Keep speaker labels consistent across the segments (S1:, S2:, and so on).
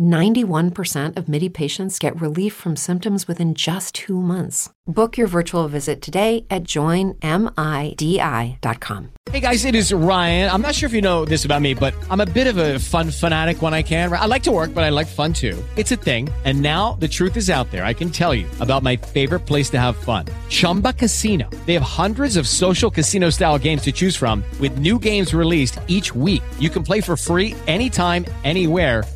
S1: 91% of MIDI patients get relief from symptoms within just two months. Book your virtual visit today at joinmidi.com.
S2: Hey guys, it is Ryan. I'm not sure if you know this about me, but I'm a bit of a fun fanatic when I can. I like to work, but I like fun too. It's a thing. And now the truth is out there. I can tell you about my favorite place to have fun Chumba Casino. They have hundreds of social casino style games to choose from, with new games released each week. You can play for free anytime, anywhere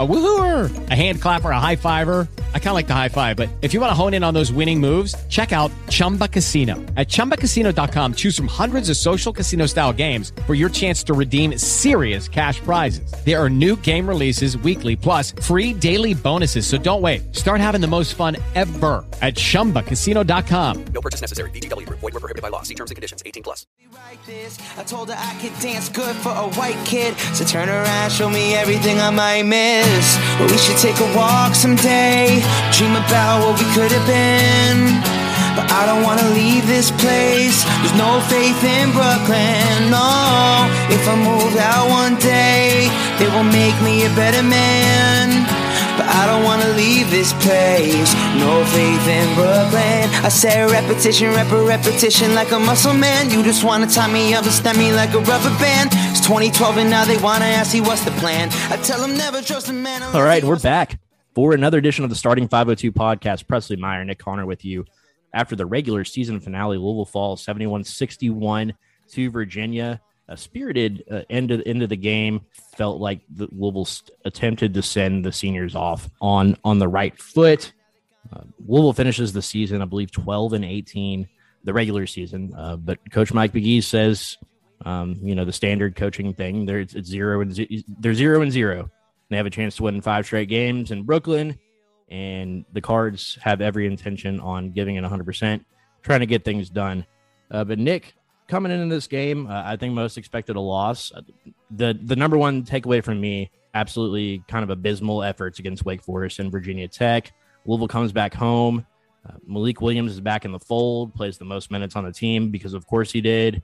S2: A woohooer, a hand clapper, a high fiver. I kind of like the high five, but if you want to hone in on those winning moves, check out Chumba Casino. At ChumbaCasino.com, choose from hundreds of social casino style games for your chance to redeem serious cash prizes. There are new game releases weekly, plus free daily bonuses. So don't wait. Start having the most fun ever at ChumbaCasino.com.
S3: No purchase necessary. VGW. Void were prohibited by law. See terms and conditions. 18 plus.
S4: I told her I could dance good for a white kid. So turn around, show me everything I might miss. But we should take a walk someday. Dream about what we could have been. But I don't wanna leave this place. There's no faith in Brooklyn. No, if I move out one day, they will make me a better man. But I don't wanna leave this place. No faith in Brooklyn. I say repetition, rep repetition like a muscle man. You just wanna tie me up and stab me like a rubber band. It's 2012 and now they wanna ask me what's the plan. I tell them never trust a man.
S5: All right, we're back for another edition of the Starting 502 podcast. Presley Meyer, Nick Connor with you after the regular season finale. Louisville falls 71 61 to Virginia a spirited uh, end of end of the game. Felt like the Louisville attempted to send the seniors off on on the right foot. Uh, Louisville finishes the season, I believe, twelve and eighteen, the regular season. Uh, but Coach Mike Pegues says, um, you know, the standard coaching thing. There, it's, zero and z- they're zero and zero. They have a chance to win five straight games in Brooklyn, and the Cards have every intention on giving it 100 percent, trying to get things done. Uh, but Nick, coming into this game, uh, I think most expected a loss. Uh, the the number one takeaway from me, absolutely kind of abysmal efforts against Wake Forest and Virginia Tech. Louisville comes back home. Uh, Malik Williams is back in the fold, plays the most minutes on the team because of course he did,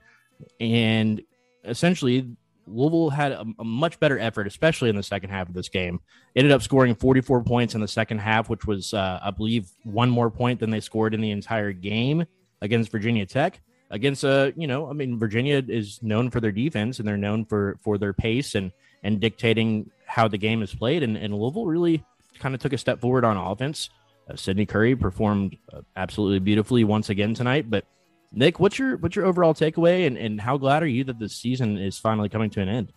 S5: and essentially Louisville had a, a, much better effort, especially in the second half of this game. Ended up scoring 44 points in the second half, which was, uh, I believe, one more point than they scored in the entire game against Virginia Tech against a you know I mean Virginia is known for their defense and they're known for for their pace and and dictating how the game is played and, and Louisville really kind of took a step forward on offense. Uh, Sydney Curry performed uh, absolutely beautifully once again tonight. But Nick, what's your what's your overall takeaway and and how glad are you that the season is finally coming to an end?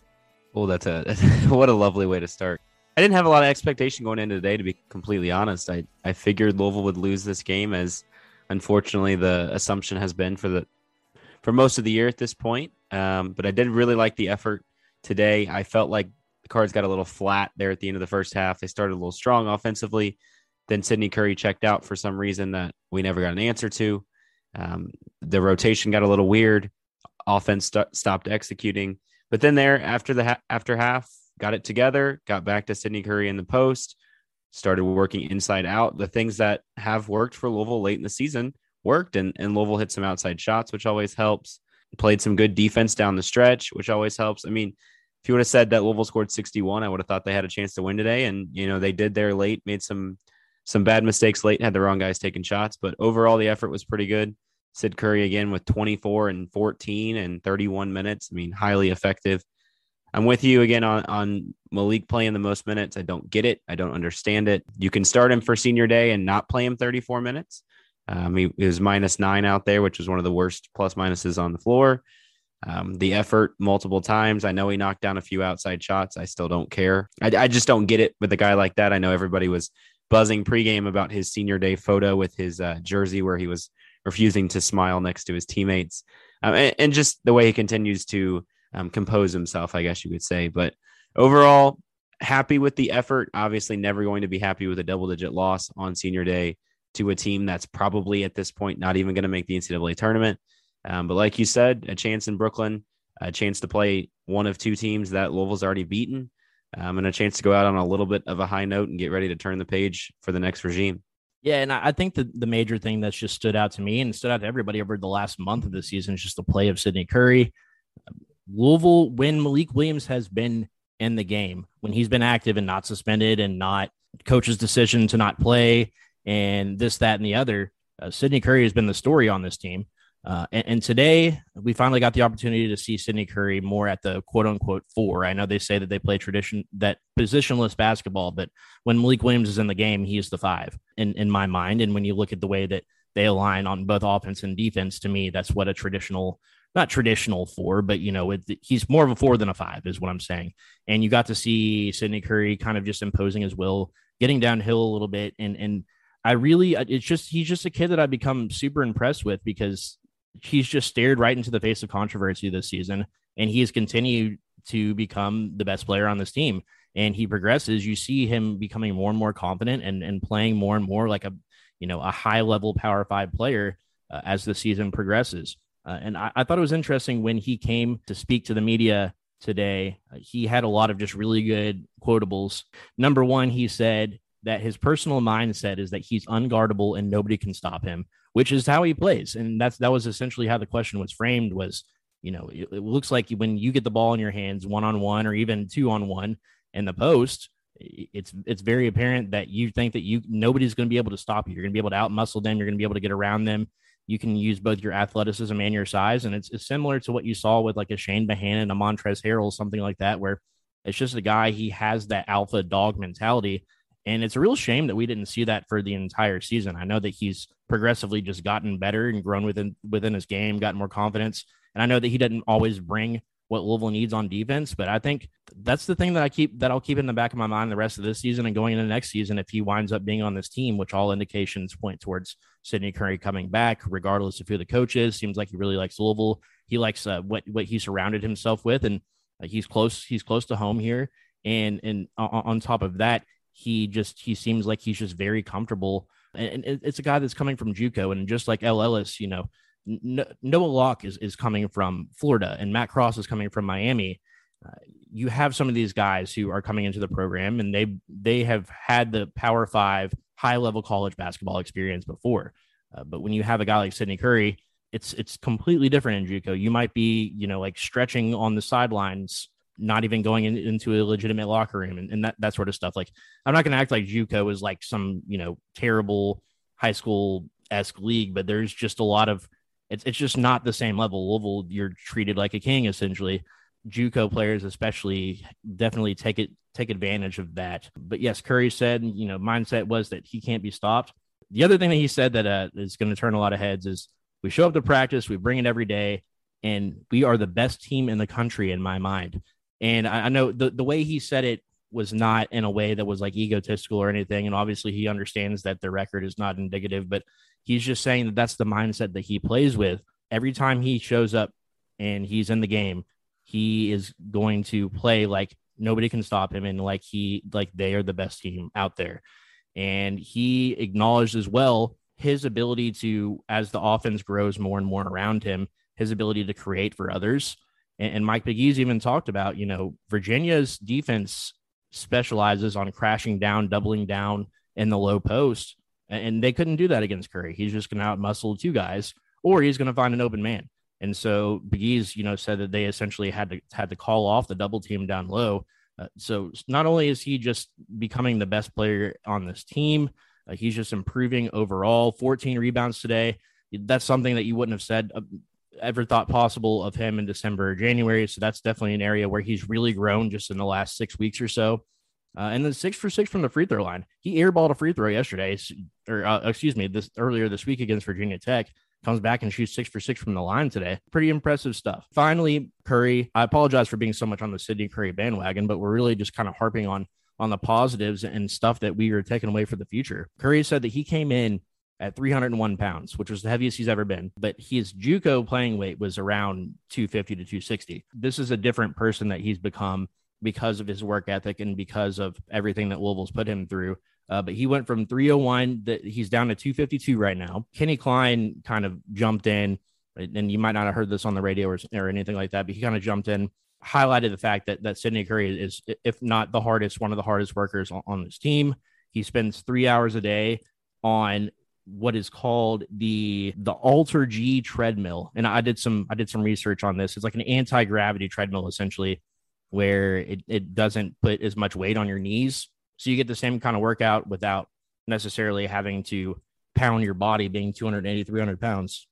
S6: Well, that's a what a lovely way to start. I didn't have a lot of expectation going into today, to be completely honest. I I figured Louisville would lose this game as unfortunately the assumption has been for the for most of the year at this point. Um, but I did really like the effort today. I felt like the Cards got a little flat there at the end of the first half. They started a little strong offensively. Then Sydney Curry checked out for some reason that we never got an answer to. Um, the rotation got a little weird. Offense st- stopped executing. But then there, after the ha- after half, got it together, got back to Sydney Curry in the post, started working inside out. The things that have worked for Louisville late in the season worked and, and Louisville hit some outside shots, which always helps. Played some good defense down the stretch, which always helps. I mean, if you would have said that Louisville scored 61, I would have thought they had a chance to win today. And, you know, they did there late, made some some bad mistakes late, had the wrong guys taking shots, but overall the effort was pretty good. Sid Curry again with 24 and 14 and 31 minutes. I mean, highly effective. I'm with you again on, on Malik playing the most minutes. I don't get it. I don't understand it. You can start him for senior day and not play him 34 minutes. Um, he, he, was minus nine out there, which was one of the worst plus minuses on the floor. Um, the effort multiple times. I know he knocked down a few outside shots. I still don't care. I, I just don't get it with a guy like that. I know everybody was buzzing pregame about his senior day photo with his uh, jersey where he was refusing to smile next to his teammates, um, and, and, just the way he continues to um, compose himself, I guess you could say. But overall, happy with the effort. Obviously, never going to be happy with a double digit loss on senior day to a team that's probably at this point not even going to make the NCAA tournament. Um, but like you said, a chance in Brooklyn, a chance to play one of two teams that Louisville's already beaten, um, and a chance to go out on a little bit of a high note and get ready to turn the page for the next regime.
S5: Yeah, and I think the, the major thing that's just stood out to me and stood out to everybody over the last month of the season is just the play of Sydney Curry. Louisville, when Malik Williams has been in the game, when he's been active and not suspended and not coach's decision to not play and this, that, and the other, uh, Sydney Curry has been the story on this team. Uh, and, and, today we finally got the opportunity to see Sydney Curry more at the quote unquote four. I know they say that they play tradition that positionless basketball, but when Malik Williams is in the game, he's the five in, in my mind. And when you look at the way that they align on both offense and defense, to me, that's what a traditional, not traditional four, but you know, it, he's more of a four than a five, is what I'm saying. And you got to see Sydney Curry kind of just imposing his will, getting downhill a little bit, and and I really, it's just he's just a kid that I've become super impressed with because he's just stared right into the face of controversy this season, and he has continued to become the best player on this team. And he progresses. You see him becoming more and more confident and, and playing more and more like a you know a high level Power Five player uh, as the season progresses. Uh, and I, I, thought it was interesting when he came to speak to the media today. Uh, he had a lot of just really good quotables. Number one, he said that his personal mindset is that he's unguardable and nobody can stop him which is how he plays. And that's that was essentially how the question was framed was, you know, it, it looks like when you get the ball in your hands one on one or even two on one in the post, it's it's very apparent that you think that you nobody's going to be able to stop you. You're going to be able to outmuscle them. You're going to be able to get around them. You can use both your athleticism and your size, and it's, it's similar to what you saw with like a Chane Behanan, a Montrezl Harrell, something like that, where it's just a guy he has that alpha dog mentality and it's a real shame that we didn't see that for the entire season. I know that he's progressively just gotten better and grown within within his game, gotten more confidence. And I know that he doesn't always bring what Louisville needs on defense, but I think that's the thing that I keep that I'll keep in the back of my mind the rest of this season and going into next season if he winds up being on this team, which all indications point towards Sydney Curry coming back, regardless of who the coach is. Seems like he really likes Louisville. He likes uh, what what he surrounded himself with, and uh, he's close. He's close to home here. And and on top of that, he just he seems like he's just very comfortable and it's a guy that's coming from JUCO and just like El Ellis, you know, Noah Locke is is coming from Florida and Matt Cross is coming from Miami. Uh, you have some of these guys who are coming into the program and they they have had the Power Five high level college basketball experience before, uh, but when you have a guy like Sydney Curry, it's it's completely different in JUCO. You might be you know like stretching on the sidelines not even going in, into a legitimate locker room and, and that, that sort of stuff. Like, I'm not going to act like JUCO is like some, you know, terrible high school esque league, but there's just a lot of, it's, it's just not the same level. Louisville, you're treated like a king essentially. JUCO players, especially, definitely take it, take advantage of that. But yes, Curry said, you know, mindset was that he can't be stopped. The other thing that he said that uh, is going to turn a lot of heads is we show up to practice, we bring it every day, and we are the best team in the country in my mind. And I, I know the, the way he said it was not in a way that was like egotistical or anything. And obviously, he understands that the record is not indicative, but he's just saying that that's the mindset that he plays with. Every time he shows up and he's in the game, he is going to play like nobody can stop him and like he like they are the best team out there. And he acknowledged as well his ability to, as the offense grows more and more around him, his ability to create for others and, and Mike Pegues even talked about, you know, Virginia's defense specializes on crashing down, doubling down in the low post. And they couldn't do that against Curry. He's just going to outmuscle two guys, or he's going to find an open man. And so Pegues, you know, said that they essentially had to had to call off the double team down low. Uh, so not only is he just becoming the best player on this team, uh, he's just improving overall. 14 rebounds today. That's something that you wouldn't have said uh, ever thought possible of him in December or January. So that's definitely an area where he's really grown just in the last six weeks or so. Uh, and then six for six from the free throw line. He airballed a free throw yesterday, or uh, excuse me, this earlier this week against Virginia Tech. Comes back and shoots six for six from the line today. Pretty impressive stuff. Finally, Curry. I apologize for being so much on the Sydney Curry bandwagon, but we're really just kind of harping on on the positives and stuff that we are taking away for the future. Curry said that he came in at 301 pounds, which was the heaviest he's ever been. But his JUCO playing weight was around 250 to 260. This is a different person that he's become because of his work ethic and because of everything that Louisville's put him through. Uh, but he went from 301 that he's down to 252 right now. Kenny Klein kind of jumped in, and you might not have heard this on the radio or, or anything like that, but he kind of jumped in, highlighted the fact that that Sydney Curry is, if not the hardest, one of the hardest workers on, on this team. He spends three hours a day on what is called the the Alter G treadmill. And i did some i did some research on this. It's like an anti-gravity treadmill essentially where it, it doesn't put as much weight on your knees. So you get the same kind of workout without necessarily having to pound your body being 280 300 pounds.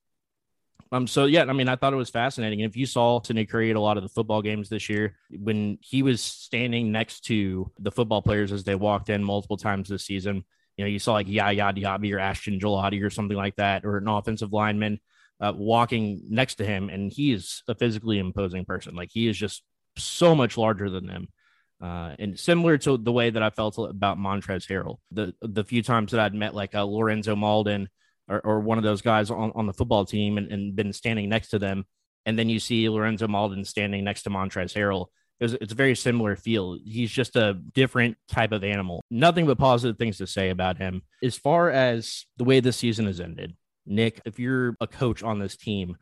S5: Um so yeah i mean i thought it was fascinating. And if you saw Sydney Curry at a lot of the football games this year when he was standing next to the football players as they walked in multiple times this season you know, you saw like Yaya Diaby or Ashton Gillotte or something like that, or an offensive lineman uh, walking next to him, and he is a physically imposing person. Like he is just so much larger than them. Uh, and similar to the way that I felt about Montrezl Harrell, the the few times that I'd met like a Lorenzo Mauldin or, or one of those guys on, on the football team and, and been standing next to them, and then you see Lorenzo Mauldin standing next to Montrezl Harrell, it's, it's a very similar feel. He's just a different type of animal. Nothing but positive things to say about him. As far as the way this season has ended, Nick, if you're a coach on this team,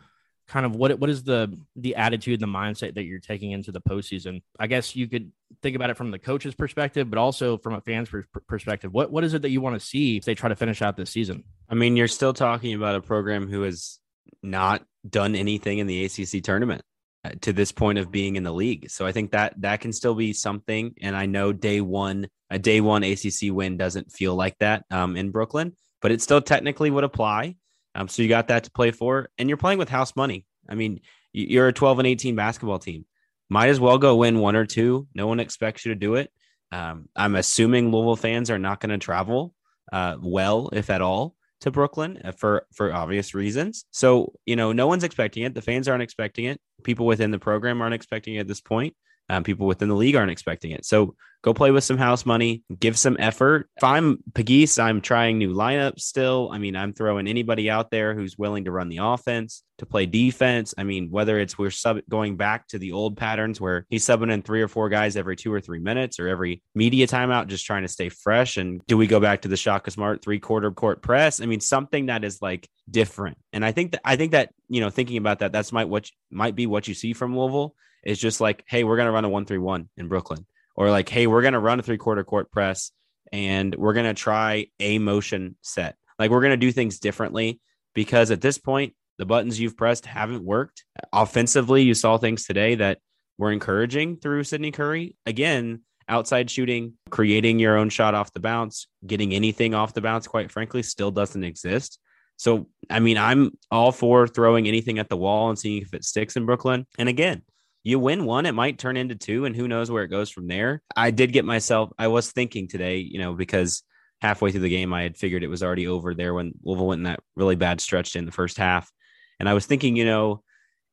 S5: kind of what what is the the attitude, the mindset that you're taking into the postseason? I guess you could think about it from the coach's perspective, but also from a fan's per- perspective. What what is it that you want to see if they try to finish out this season?
S6: I mean, you're still talking about a program who has not done anything in the ACC tournament. Uh, to this point of being in the league. So I think that that can still be something. And I know day one, a day one ACC win doesn't feel like that um, in Brooklyn, but it still technically would apply. Um, so you got that to play for, and you're playing with house money. I mean, you're a 12 and 18 basketball team. Might as well go win one or two. No one expects you to do it. Um, I'm assuming Louisville fans are not going to travel uh, well, if at all to Brooklyn uh, for for obvious reasons. So, you know, no one's expecting it. The fans aren't expecting it. People within the program aren't expecting it at this point. Um, people within the league aren't expecting it. So go play with some house money, give some effort. If I'm Pegues, I'm trying new lineups still. I mean, I'm throwing anybody out there who's willing to run the offense, to play defense. I mean, whether it's we're sub going back to the old patterns where he's subbing in three or four guys every two or three minutes or every media timeout, just trying to stay fresh. And do we go back to the Shaka Smart three quarter court press? I mean, something that is like different. And I think that I think that, you know, thinking about that, that's might what might be what you see from Louisville is just like, hey, we're gonna run a one three one in Brooklyn, or like, hey, we're gonna run a three quarter court press, and we're gonna try a motion set. Like we're gonna do things differently because at this point, the buttons you've pressed haven't worked. Offensively, you saw things today that were encouraging through Sydney Curry. Again, outside shooting, creating your own shot off the bounce, getting anything off the bounce, quite frankly, still doesn't exist. So, I mean, I'm all for throwing anything at the wall and seeing if it sticks in Brooklyn. And again, you win one, it might turn into two, and who knows where it goes from there. I did get myself, I was thinking today, you know, because halfway through the game, I had figured it was already over there when Louisville went in that really bad stretch in the first half. And I was thinking, you know,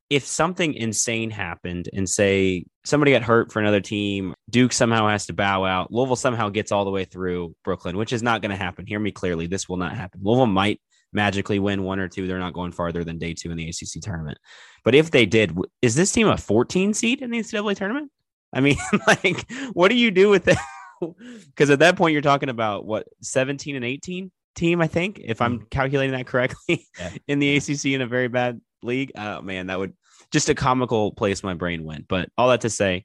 S6: if something insane happened and say somebody got hurt for another team, Duke somehow has to bow out, Louisville somehow gets all the way through Brooklyn, which is not going to happen. Hear me clearly. This will not happen. Louisville might magically win one or two, they're not going farther than day two in the ACC tournament. But if they did, is this team a 14 seed in the NCAA tournament? I mean, like, what do you do with that? Because at that point, you're talking about what 17 and 18 team, I think, if I'm mm-hmm. calculating that correctly, yeah. in the ACC in a very bad league. Oh man, that would just a comical place my brain went. But all that to say,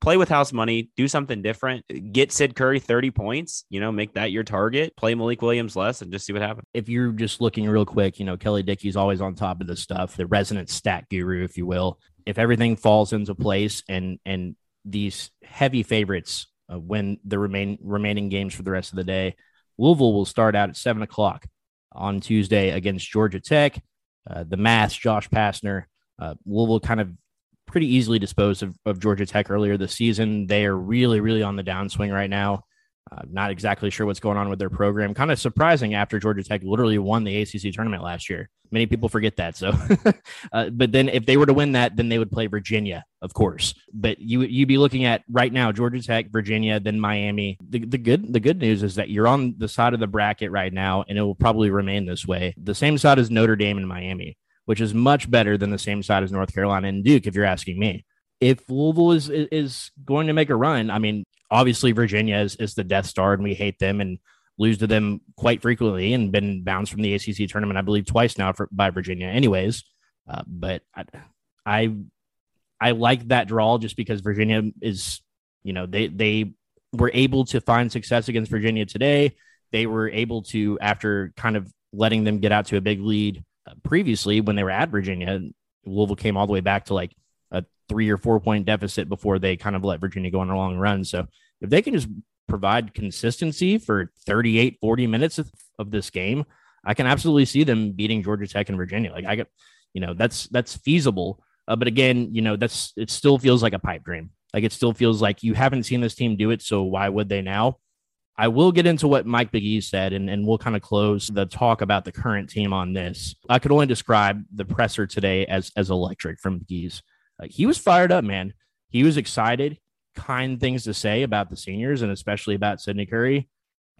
S6: play with house money, do something different, get Sid Curry 30 points, you know, make that your target, play Malik Williams less and just see what happens.
S5: If you're just looking real quick, you know, Kelly Dickey's always on top of this stuff, the resident stat guru, if you will. If everything falls into place and and these heavy favorites uh, win the remain remaining games for the rest of the day, Louisville will start out at seven o'clock on Tuesday against Georgia Tech. Uh, the math, Josh Pastner, uh, Louisville kind of pretty easily disposed of, of Georgia Tech earlier this season. They are really, really on the downswing right now. Uh, not exactly sure what's going on with their program. Kind of surprising after Georgia Tech literally won the ACC tournament last year. Many people forget that. So, uh, but then if they were to win that, then they would play Virginia, of course. But you you'd be looking at right now Georgia Tech, Virginia, then Miami. The, the good the good news is that you're on the side of the bracket right now, and it will probably remain this way. The same side as Notre Dame and Miami, which is much better than the same side as North Carolina and Duke, if you're asking me if Louisville is is going to make a run, I mean, obviously Virginia is, is the Death Star, and we hate them and lose to them quite frequently, and been bounced from the ACC tournament, I believe, twice now for, by Virginia. Anyways, uh, but I, I I like that draw just because Virginia is, you know, they they were able to find success against Virginia today. They were able to after kind of letting them get out to a big lead previously when they were at Virginia. Louisville came all the way back to like a three or four point deficit before they kind of let Virginia go on a long run. So if they can just provide consistency for 38, 40 minutes of, of this game, I can absolutely see them beating Georgia Tech and Virginia. Like I get, you know, that's that's feasible. Uh, but again, you know, that's it still feels like a pipe dream. Like it still feels like you haven't seen this team do it. So why would they now? I will get into what Mike Pegues said, and, and we'll kind of close the talk about the current team on this. I could only describe the presser today as as electric from Pegues. Like he was fired up, man. He was excited, kind things to say about the seniors and especially about Sydney Curry.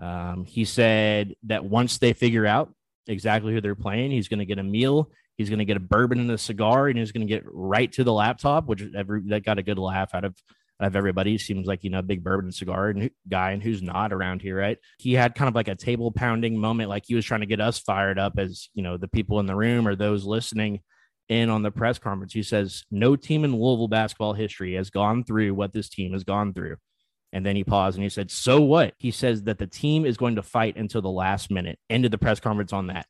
S5: Um, he said that once they figure out exactly who they're playing, he's going to get a meal. He's going to get a bourbon and a cigar, and he's going to get right to the laptop, which every that got a good laugh out of of everybody. Seems like you know, a big bourbon and cigar guy, and who's not around here, right? He had kind of like a table pounding moment, like he was trying to get us fired up as you know the people in the room or those listening in on the press conference. He says, No team in Louisville basketball history has gone through what this team has gone through. And then he paused and he said, So what? He says that the team is going to fight until the last minute. Ended the press conference on that.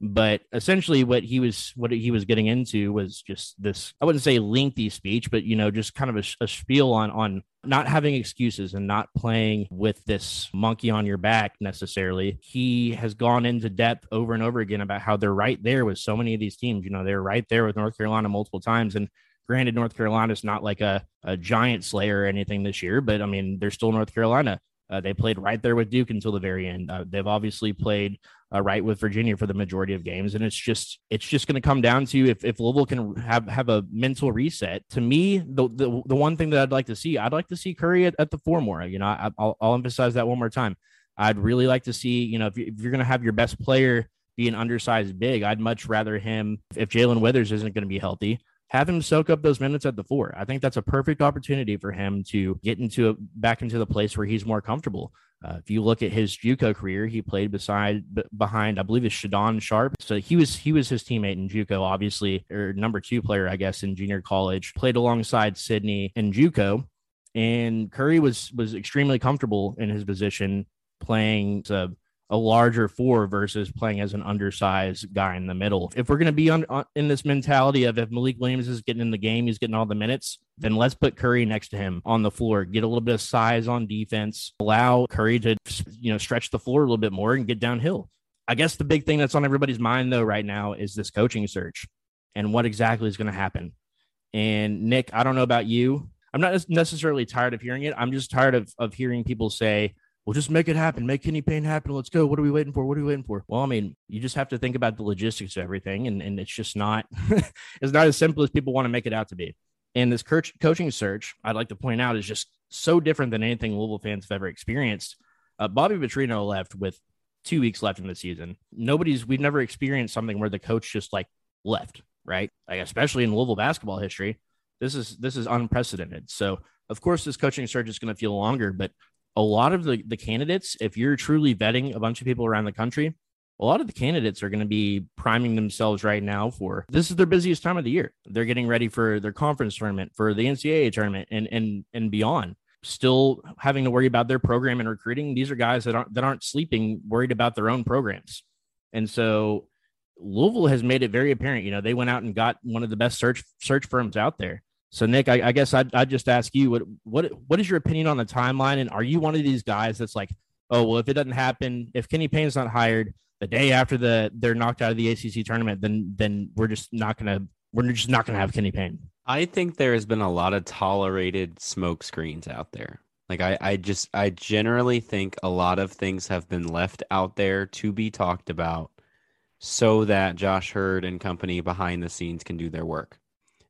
S5: But essentially, what he was what he was getting into was just this. I wouldn't say lengthy speech, but you know, just kind of a, a spiel on on not having excuses and not playing with this monkey on your back necessarily. He has gone into depth over and over again about how they're right there with so many of these teams. You know, they're right there with North Carolina multiple times, and granted, North Carolina is not like a, a giant slayer or anything this year, but I mean, they're still North Carolina. Uh, they played right there with Duke until the very end. Uh, they've obviously played uh, right with Virginia for the majority of games, and it's just it's just going to come down to if if Louisville can have have a mental reset. To me, the the, the one thing that I'd like to see, I'd like to see Curry at, at the four more. You know, I, will I'll emphasize that one more time. I'd really like to see, you know, if, you, if you're going to have your best player be an undersized big, I'd much rather him if Jalen Withers isn't going to be healthy have him soak up those minutes at the four. I think that's a perfect opportunity for him to get into a, back into the place where he's more comfortable. Uh, if you look at his JUCO career, he played beside b- behind, I believe, is Shadon Sharp. So he was he was his teammate in JUCO, obviously, or number two player, I guess, in junior college. Played alongside Sydney in JUCO, and Curry was was extremely comfortable in his position playing. So a larger four versus playing as an undersized guy in the middle. If we're going to be on, on, in this mentality of if Malik Williams is getting in the game, he's getting all the minutes, then let's put Curry next to him on the floor, get a little bit of size on defense, allow Curry to you know stretch the floor a little bit more and get downhill. I guess the big thing that's on everybody's mind though right now is this coaching search and what exactly is going to happen. And Nick, I don't know about you. I'm not necessarily tired of hearing it. I'm just tired of, of hearing people say, well, just make it happen. Make Kenny Payne happen. Let's go. What are we waiting for? What are we waiting for? Well, I mean, you just have to think about the logistics of everything, and, and it's just not it's not as simple as people want to make it out to be. And this coach, coaching search, I'd like to point out, is just so different than anything Louisville fans have ever experienced. Uh, Bobby Petrino left with two weeks left in the season. Nobody's we've never experienced something where the coach just like left, right? Like especially in Louisville basketball history, this is this is unprecedented. So of course, this coaching search is going to feel longer, but a lot of the, the candidates, if you're truly vetting a bunch of people around the country, a lot of the candidates are going to be priming themselves right now for this is their busiest time of the year. They're getting ready for their conference tournament, for the NCAA tournament, and and and beyond. Still having to worry about their program and recruiting. These are guys that aren't that aren't sleeping, worried about their own programs. And so Louisville has made it very apparent. You know, they went out and got one of the best search search firms out there. So Nick, I, I guess I'd, I'd, just ask you what what what is your opinion on the timeline, and are you one of these guys that's like, oh well, if it doesn't happen, if Kenny Payne's not hired the day after the they're knocked out of the ACC tournament, then then we're just not gonna we're just not gonna have Kenny Payne.
S6: I think there has been a lot of tolerated smoke screens out there. Like I, I just I generally think a lot of things have been left out there to be talked about so that Josh Heird and company behind the scenes can do their work.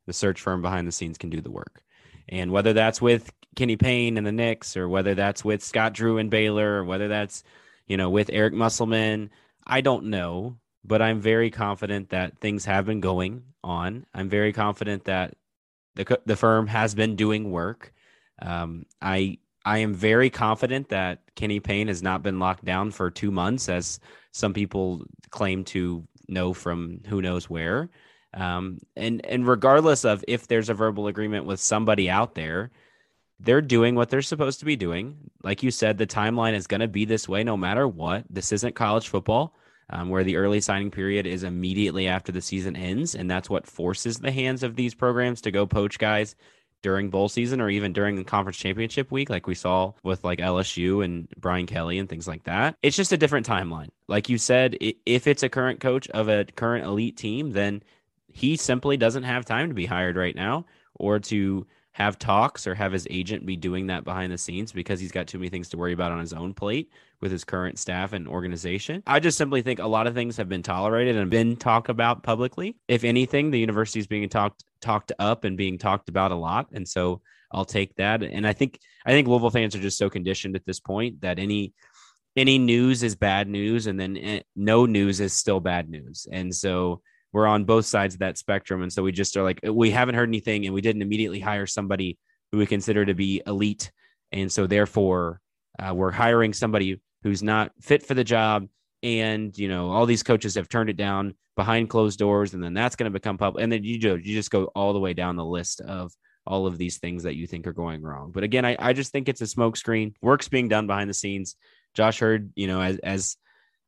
S6: The search firm behind the scenes can do the work. And whether that's with Kenny Payne and the Knicks or whether that's with Scott Drew and Baylor or whether that's, you know, with Eric Musselman, I don't know, but I'm very confident that things have been going on. I'm very confident that the the firm has been doing work. Um, I I am very confident that Kenny Payne has not been locked down for two months, as some people claim to know from who knows where. Um, and and regardless of if there's a verbal agreement with somebody out there, they're doing what they're supposed to be doing. Like you said, the timeline is going to be this way no matter what. This isn't college football, um, where the early signing period is immediately after the season ends, and that's what forces the hands of these programs to go poach guys during bowl season or even during the conference championship week, like we saw with like LSU and Brian Kelly and things like that. It's just a different timeline. Like you said, if it's a current coach of a current elite team, then he simply doesn't have time to be hired right now or to have talks or have his agent be doing that behind the scenes because he's got too many things to worry about on his own plate with his current staff and organization. I just simply think a lot of things have been tolerated and been talked about publicly. If anything, the university is being talked talked up and being talked about a lot, and so I'll take that. And I think I think Louisville fans are just so conditioned at this point that any any news is bad news, and then eh, no news is still bad news, and so we're on both sides of that spectrum. And so we just are like, we haven't heard anything and we didn't immediately hire somebody who we consider to be elite. And so therefore, uh, we're hiring somebody who's not fit for the job. And, you know, all these coaches have turned it down behind closed doors. And then that's going to become public. And then you, you just go all the way down the list of all of these things that you think are going wrong. But again, I, I just think it's a smokescreen. Work's being done behind the scenes. Josh Heird, you know, as, as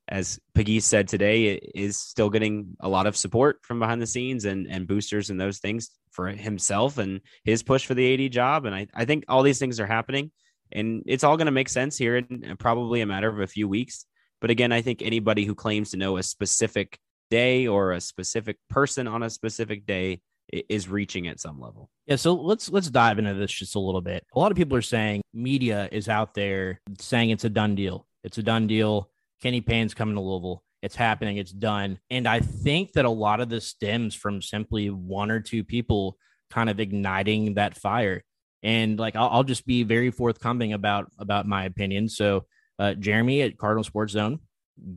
S6: as Pegues said today, is still getting a lot of support from behind the scenes and, and boosters and those things for himself and his push for the AD job. And I, I think all these things are happening and it's all going to make sense here in probably a matter of a few weeks. But again, I think anybody who claims to know a specific day or a specific person on a specific day is reaching at some level.
S5: Yeah, so let's let's dive into this just a little bit. A lot of people are saying media is out there saying it's a done deal. It's a done deal. Kenny Payne's coming to Louisville. It's happening. It's done. And I think that a lot of this stems from simply one or two people kind of igniting that fire. And like, I'll, I'll just be very forthcoming about about my opinion. So, uh, Jeremy at Cardinal Sports Zone,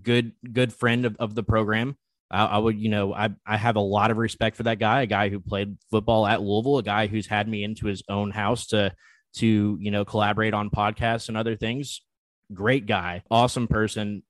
S5: good good friend of, of the program. I, I would, you know, I I have a lot of respect for that guy. A guy who played football at Louisville. A guy who's had me into his own house to to you know collaborate on podcasts and other things. Great guy, awesome person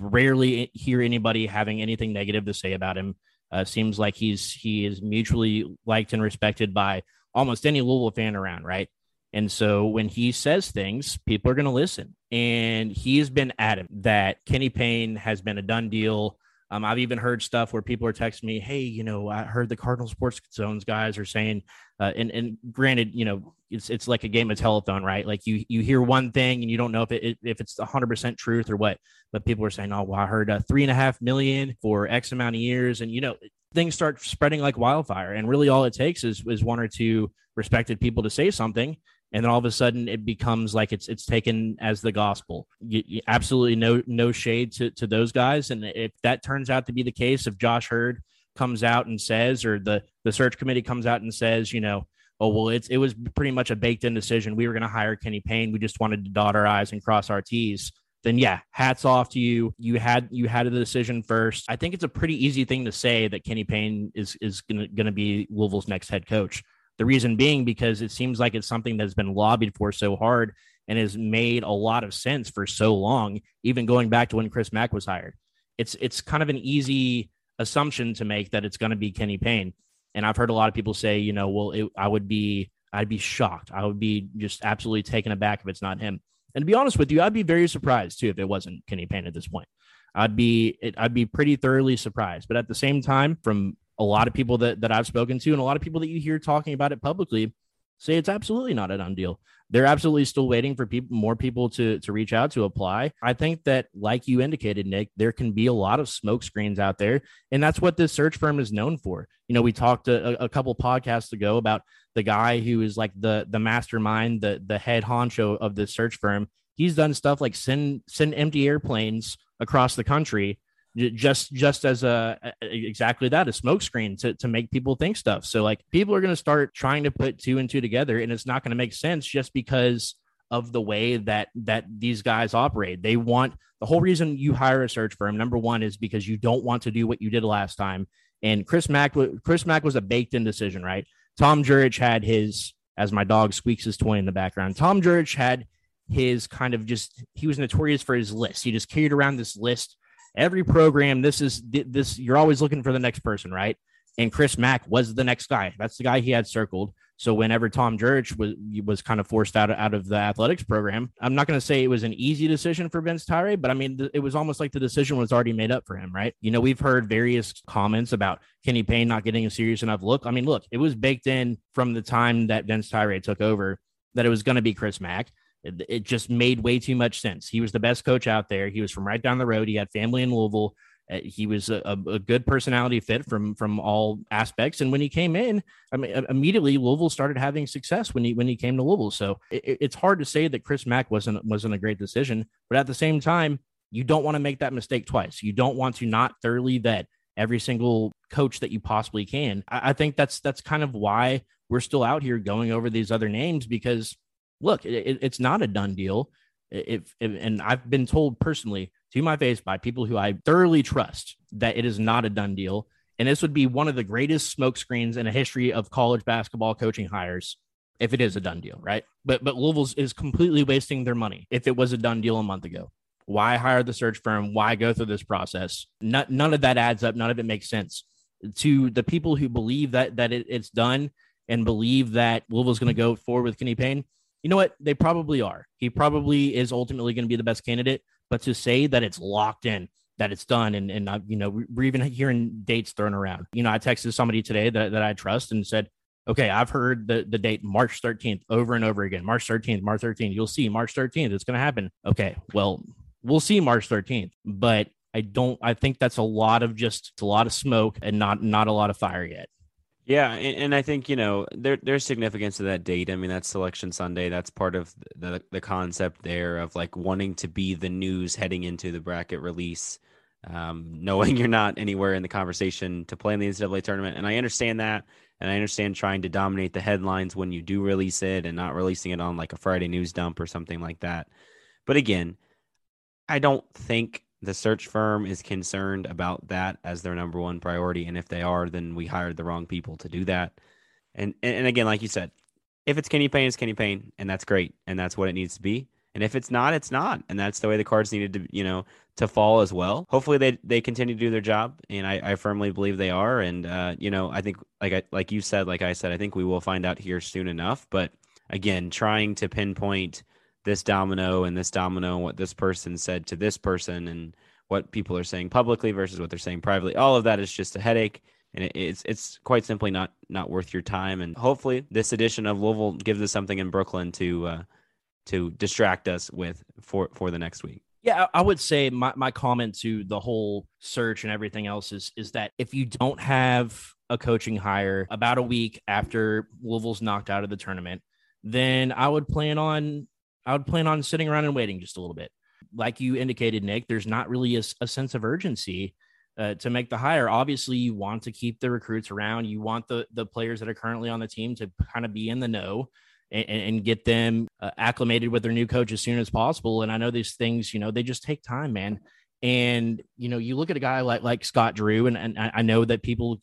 S5: rarely hear anybody having anything negative to say about him. Uh, seems like he's he is mutually liked and respected by almost any Louisville fan around, right? And so when he says things, people are going to listen. And he has been adamant that Kenny Payne has been a done deal. Um, I've even heard stuff where people are texting me, "Hey, you know, I heard the Cardinal Sports Zones guys are saying," uh, and and granted, you know, it's it's like a game of telephone, right? Like you you hear one thing and you don't know if it if it's hundred percent truth or what. But people are saying, "Oh, well, I heard uh, three and a half million for X amount of years," and you know, things start spreading like wildfire. And really, all it takes is is one or two respected people to say something, and then all of a sudden it becomes like it's it's taken as the gospel. You, you, absolutely no no shade to to those guys, and if that turns out to be the case, if Josh Heird comes out and says, or the the search committee comes out and says, you know, oh well, it's it was pretty much a baked in decision. We were going to hire Kenny Payne. We just wanted to dot our i's and cross our t's. Then yeah, hats off to you. You had you had a decision first. I think it's a pretty easy thing to say that Kenny Payne is is going to be Louisville's next head coach. The reason being because it seems like it's something that's been lobbied for so hard and has made a lot of sense for so long, even going back to when Chris Mack was hired. It's it's kind of an easy assumption to make that it's going to be Kenny Payne. And I've heard a lot of people say, you know, well, it, I would be I'd be shocked. I would be just absolutely taken aback if it's not him. And to be honest with you, I'd be very surprised too if it wasn't Kenny Payne at this point. I'd be I'd be pretty thoroughly surprised. But at the same time, from a lot of people that, that I've spoken to and a lot of people that you hear talking about it publicly, say it's absolutely not a done deal. They're absolutely still waiting for people, more people to to reach out to apply. I think that, like you indicated, Nick, there can be a lot of smoke screens out there, and that's what this search firm is known for. You know, we talked a, a couple podcasts ago about the guy who is like the the mastermind, the the head honcho of this search firm. He's done stuff like send send empty airplanes across the country just just as a exactly that a smokescreen to, to make people think stuff. So like people are going to start trying to put two and two together and it's not going to make sense just because of the way that that these guys operate. They want the whole reason you hire a search firm number one is because you don't want to do what you did last time. And chris mack chris mack was a baked in decision right? Tom jurich had his as my dog squeaks his toy in the background tom jurich had his kind of just he was notorious for his list. He just carried around this list every program, this is this, you're always looking for the next person, right? And Chris Mack was the next guy. That's the guy he had circled. So whenever Tom Jurich was was kind of forced out of, out of the athletics program, I'm not going to say it was an easy decision for Vince Tyra, but I mean it was almost like the decision was already made up for him, right? You know, we've heard various comments about Kenny Payne not getting a serious enough look. I mean, look, it was baked in from the time that Vince Tyra took over that it was going to be Chris Mack. It, just made way too much sense. He was the best coach out there. He was from right down the road. He had family in Louisville. Uh, he was a, a, good personality fit from from all aspects. And when he came in, I mean, immediately Louisville started having success when he when he came to Louisville. So it, it's hard to say that Chris Mack wasn't wasn't a great decision, but at the same time, you don't want to make that mistake twice. You don't want to not thoroughly vet every single coach that you possibly can. I, I think that's that's kind of why we're still out here going over these other names because look, it, it's not a done deal. If, if, and I've been told personally to my face by people who I thoroughly trust that it is not a done deal. And this would be one of the greatest smokescreens in a history of college basketball coaching hires if it is a done deal, right? But but Louisville is completely wasting their money if it was a done deal a month ago. Why hire the search firm? Why go through this process? Not, none of that adds up. None of it makes sense to the people who believe that that it, it's done and believe that Louisville's going to go forward with Kenny Payne you know what? They probably are. He probably is ultimately going to be the best candidate. But to say that it's locked in, that it's done, and and uh, you know we're even hearing dates thrown around. You know, I texted somebody today that, that I trust and said, okay, I've heard the, the date March 13th over and over again. March 13th, March 13th. You'll see March 13th. It's going to happen. Okay, well, we'll see March 13th, but I don't. I think that's a lot of just a lot of smoke and not not a lot of fire yet.
S6: Yeah, and, and, I think you know there there's significance to that date. I mean, that's Selection Sunday. That's part of the the concept there of like wanting to be the news heading into the bracket release, um, knowing you're not anywhere in the conversation to play in the NCAA tournament. And I understand that, and I understand trying to dominate the headlines when you do release it and not releasing it on like a Friday news dump or something like that. But again, I don't think the search firm is concerned about that as their number one priority and if they are then we hired the wrong people to do that. And and again like you said if it's kenny payne it's kenny payne and that's great and that's what it needs to be. And if it's not it's not and that's the way the cards needed to you know to fall as well. Hopefully they they continue to do their job and i, I firmly believe they are. And uh, you know i think like i like you said like i said i think we will find out here soon enough. But again trying to pinpoint this domino and this domino and what this person said to this person and what people are saying publicly versus what they're saying privately. All of that is just a headache and it's it's quite simply not not worth your time. And hopefully, this edition of Louisville gives us something in Brooklyn to uh, to distract us with for for the next week.
S5: Yeah, I would say my, my comment to the whole search and everything else is is that if you don't have a coaching hire about a week after Louisville's knocked out of the tournament, then I would plan on I would plan on sitting around and waiting just a little bit. Like you indicated, Nick, there's not really a, a sense of urgency uh, to make the hire. Obviously, you want to keep the recruits around. You want the the players that are currently on the team to kind of be in the know and, and get them uh, acclimated with their new coach as soon as possible. And I know these things, you know, they just take time, man. And you know, you look at a guy like like Scott Drew, and, and I know that people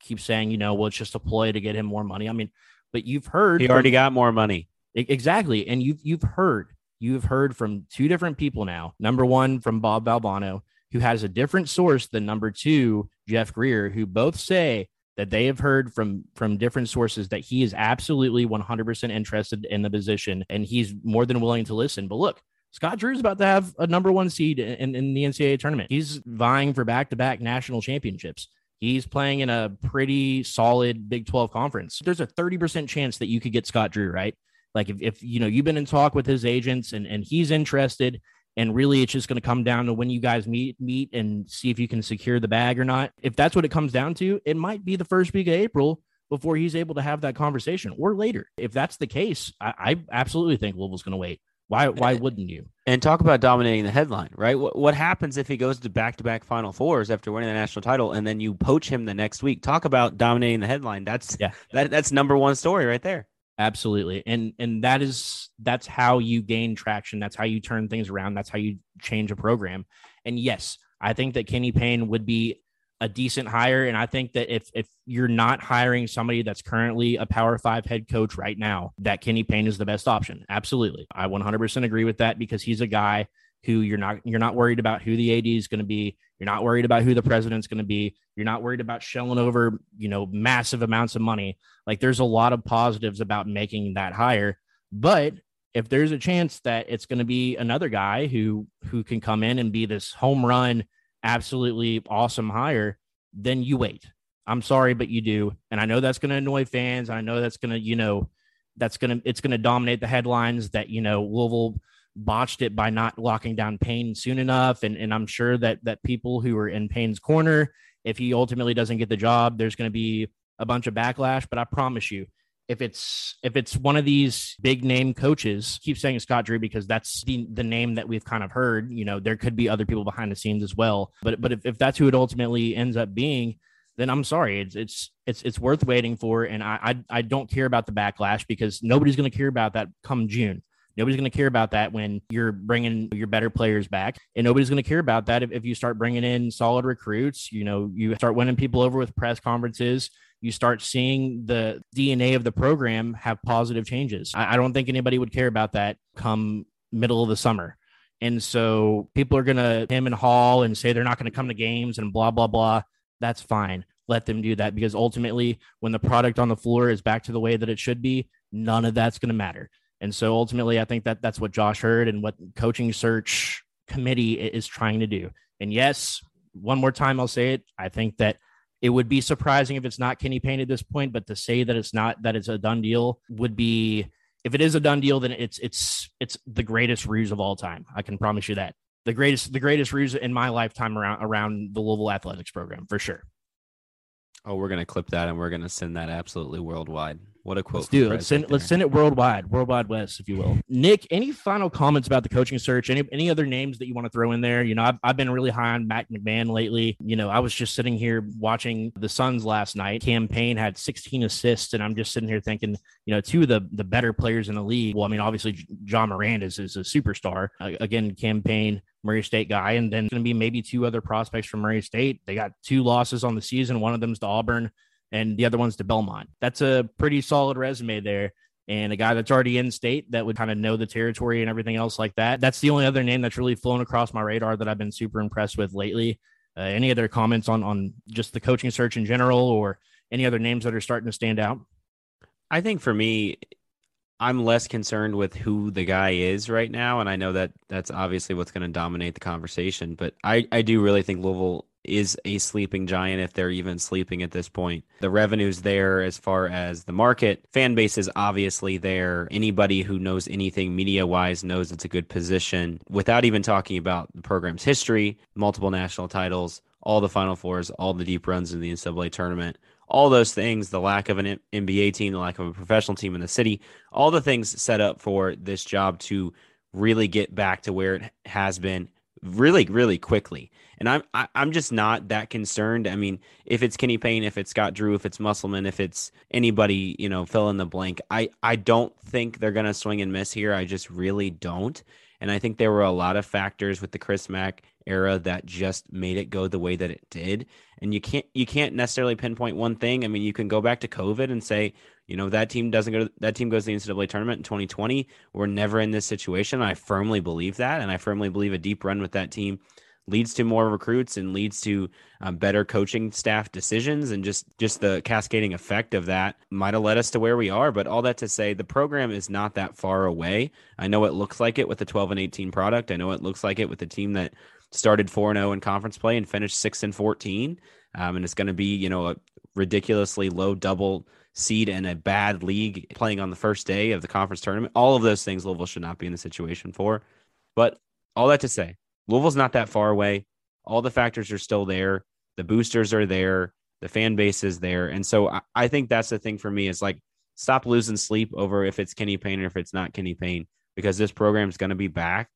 S5: keep saying, you know, well, it's just a ploy to get him more money. I mean, but you've heard
S6: he already from, got more money.
S5: Exactly. And you've you've heard you've heard from two different people now. Number one from Bob Valvano, who has a different source than number two, Jeff Greer, who both say that they have heard from from different sources that he is absolutely 100% interested in the position and he's more than willing to listen. But look, Scott Drew's about to have a number one seed in, in the NCAA tournament. He's vying for back to back national championships He's playing in a pretty solid Big 12 conference. There's a 30% chance that you could get Scott Drew, right? Like if, if you know you've been in talk with his agents and, and he's interested, and really it's just going to come down to when you guys meet meet and see if you can secure the bag or not. If that's what it comes down to, it might be the first week of April before he's able to have that conversation or later. If that's the case, I, I absolutely think Louisville's going to wait. Why why wouldn't you?
S6: And talk about dominating the headline, right? What, what happens if he goes to back to back Final Fours after winning the national title, and then you poach him the next week? Talk about dominating the headline. That's
S5: Yeah.
S6: that, that's number one story right there.
S5: Absolutely. And and that is that's how you gain traction. That's how you turn things around. That's how you change a program. And yes, I think that Kenny Payne would be a decent hire. And I think that if if you're not hiring somebody that's currently a power five head coach right now, that Kenny Payne is the best option. Absolutely. I 100% agree with that because he's a guy who you're not you're not worried about who the AD is going to be. You're not worried about who the president's going to be. You're not worried about shelling over, you know, massive amounts of money. Like there's a lot of positives about making that hire. But if there's a chance that it's going to be another guy who who can come in and be this home run absolutely awesome hire, then you wait. I'm sorry, but you do. And I know that's going to annoy fans. I know that's going to, you know, that's going to, it's going to dominate the headlines that, you know, Louisville botched it by not locking down Payne soon enough. And, and I'm sure that, that people who are in Payne's corner, if he ultimately doesn't get the job, there's going to be a bunch of backlash. But I promise you, if it's if it's one of these big name coaches, keep saying Scott Drew because that's the the name that we've kind of heard. You know, there could be other people behind the scenes as well. But but if, if that's who it ultimately ends up being, then I'm sorry. It's it's it's it's worth waiting for. And I I, I don't care about the backlash because nobody's going to care about that come June. Nobody's going to care about that when you're bringing your better players back. And nobody's going to care about that if, if you start bringing in solid recruits. You know, you start winning people over with press conferences. You start seeing the DNA of the program have positive changes. I, don't think anybody would care about that come middle of the summer. And so people are going to him and Hall and say they're not going to come to games and blah, blah, blah. That's fine. Let them do that because ultimately, when the product on the floor is back to the way that it should be, none of that's going to matter. And so ultimately, I think that that's what Josh Heird and what coaching search committee is trying to do. And yes, one more time, I'll say it. I think that it would be surprising if it's not Kenny Payne at this point, but to say that it's not that it's a done deal would be if it is a done deal, then it's it's it's the greatest ruse of all time. I can promise you that. The greatest the greatest ruse in my lifetime around around the Louisville athletics program for sure.
S6: Oh, we're gonna clip that and we're gonna send that absolutely worldwide. What a quote!
S5: Let's do it. Let's send,
S6: right
S5: let's send it worldwide, worldwide west, if you will. Nick, any final comments about the coaching search? Any any other names that you want to throw in there? You know, I've, I've been really high on Matt McMahon lately. You know, I was just sitting here watching the Suns last night. Cam Payne had 16 assists, and I'm just sitting here thinking, you know, two of the the better players in the league. Well, I mean, obviously Ja Morant is, is a superstar. Uh, again, Cam Payne Murray State guy, and then going to be maybe two other prospects from Murray State. They got two losses on the season. One of them's to Auburn and the other one's to Belmont. That's a pretty solid resume there. And a guy that's already in state that would kind of know the territory and everything else like that. That's the only other name that's really flown across my radar that I've been super impressed with lately. Uh, any other comments on on just the coaching search in general, or any other names that are starting to stand out?
S6: I think for me, I'm less concerned with who the guy is right now, and I know that that's obviously what's going to dominate the conversation. But I, I do really think Louisville is a sleeping giant if they're even sleeping at this point. The revenue's there as far as the market. Fan base is obviously there. Anybody who knows anything media wise knows it's a good position without even talking about the program's history, multiple national titles, all the Final Fours, all the deep runs in the NCAA tournament. All those things, the lack of an NBA team, the lack of a professional team in the city, all the things set up for this job to really get back to where it has been really really quickly. And i'm I, i'm just not that concerned. I mean if it's kenny payne if it's scott drew if it's musselman if it's anybody you know fill in the blank i i don't think they're going to swing and miss here. I just really don't. And i think there were a lot of factors with the chris mack era that just made it go the way that it did. And you can't you can't necessarily pinpoint one thing. I mean you can go back to covid and say you know that team doesn't go to that team goes to the ncaa tournament in 2020 we're never in this situation. I firmly believe that. And i firmly believe a deep run with that team leads to more recruits and leads to um, better coaching staff decisions and just just the cascading effect of that might have led us to where we are. But all that to say the program is not that far away. I know it looks like it with the 12 and 18 product. I know it looks like it with the team that started 4-0 in conference play and finished 6 and 14 um, and it's going to be you know a ridiculously low double seed in a bad league playing on the first day of the conference tournament. All of those things Louisville should not be in the situation for. But all that to say, Louisville's not that far away. All the factors are still there. The boosters are there. The fan base is there. And so I, I think that's the thing for me is like stop losing sleep over if it's Kenny Payne or if it's not Kenny Payne, because this program is going to be back.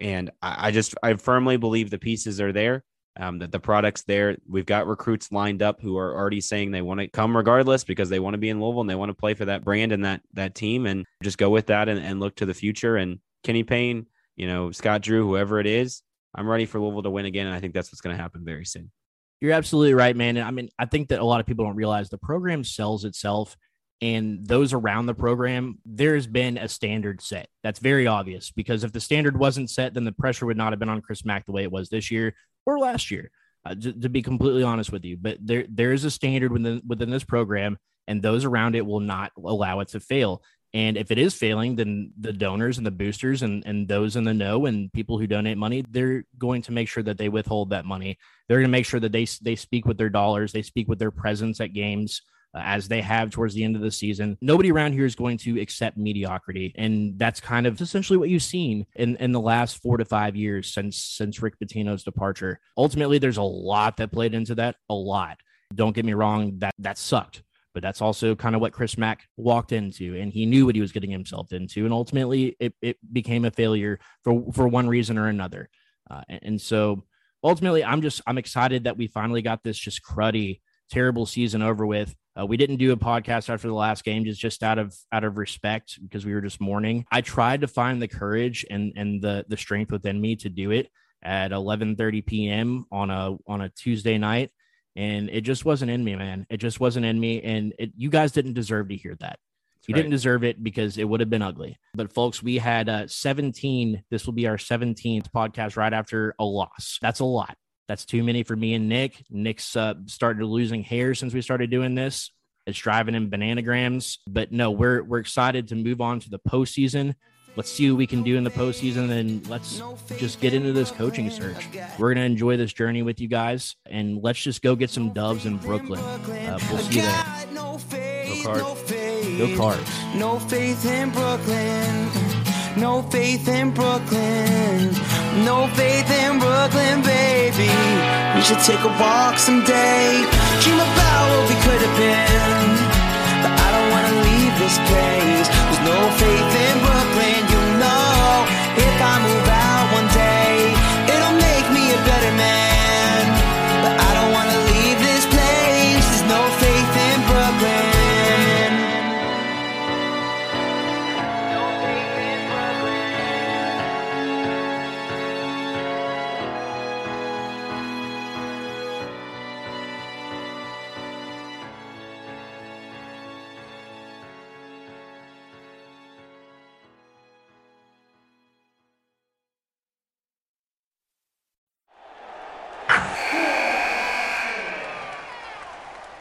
S6: And I, I just, I firmly believe the pieces are there um, that the product's there. We've got recruits lined up who are already saying they want to come regardless because they want to be in Louisville and they want to play for that brand and that that team and just go with that and, and look to the future. And Kenny Payne, you know, Scott Drew, whoever it is, I'm ready for Louisville to win again. And I think that's what's going to happen very soon.
S5: You're absolutely right, man. And I mean, I think that a lot of people don't realize the program sells itself and those around the program, there's been a standard set. That's very obvious because if the standard wasn't set, then the pressure would not have been on Chris Mack the way it was this year or last year. Uh, to, to, be completely honest with you, but there there is a standard within within this program, and those around it will not allow it to fail. And if it is failing, then the donors and the boosters and, and those in the know and people who donate money, they're going to make sure that they withhold that money. They're going to make sure that they they speak with their dollars, they speak with their presence at games as they have towards the end of the season. Nobody around here is going to accept mediocrity, and that's kind of essentially what you've seen in in the last four to five years since since Rick Pitino's departure. Ultimately, there's a lot that played into that, a lot. Don't get me wrong, that that sucked. But that's also kind of what Chris Mack walked into, and he knew what he was getting himself into. And ultimately, it, it became a failure for, for one reason or another. Uh, and, and so ultimately, I'm just I'm excited that we finally got this just cruddy, terrible season over with. Uh, we didn't do a podcast after the last game, just just out of out of respect because we were just mourning. I tried to find the courage and and the the strength within me to do it at 11:30 p.m. on a on a Tuesday night, and it just wasn't in me, man. It just wasn't in me, and it, you guys didn't deserve to hear that. That's you right. didn't deserve it because it would have been ugly. But folks, we had uh, 17. This will be our 17th podcast right after a loss. That's a lot. That's too many for me and Nick. Nick's uh, started losing hair since we started doing this. It's driving him bananagrams. But no, we're we're excited to move on to the postseason. Let's see what we can do in the postseason, and let's just get into this coaching search. We're gonna enjoy this journey with you guys, and let's just go get some doves in Brooklyn. Uh, we'll see you there. Go cards. Go cards.
S4: No faith in Brooklyn. No faith in Brooklyn. No faith in Brooklyn, baby. We should take a walk someday. Dream about what we could have been. But I don't wanna leave this place. There's no faith in Brooklyn,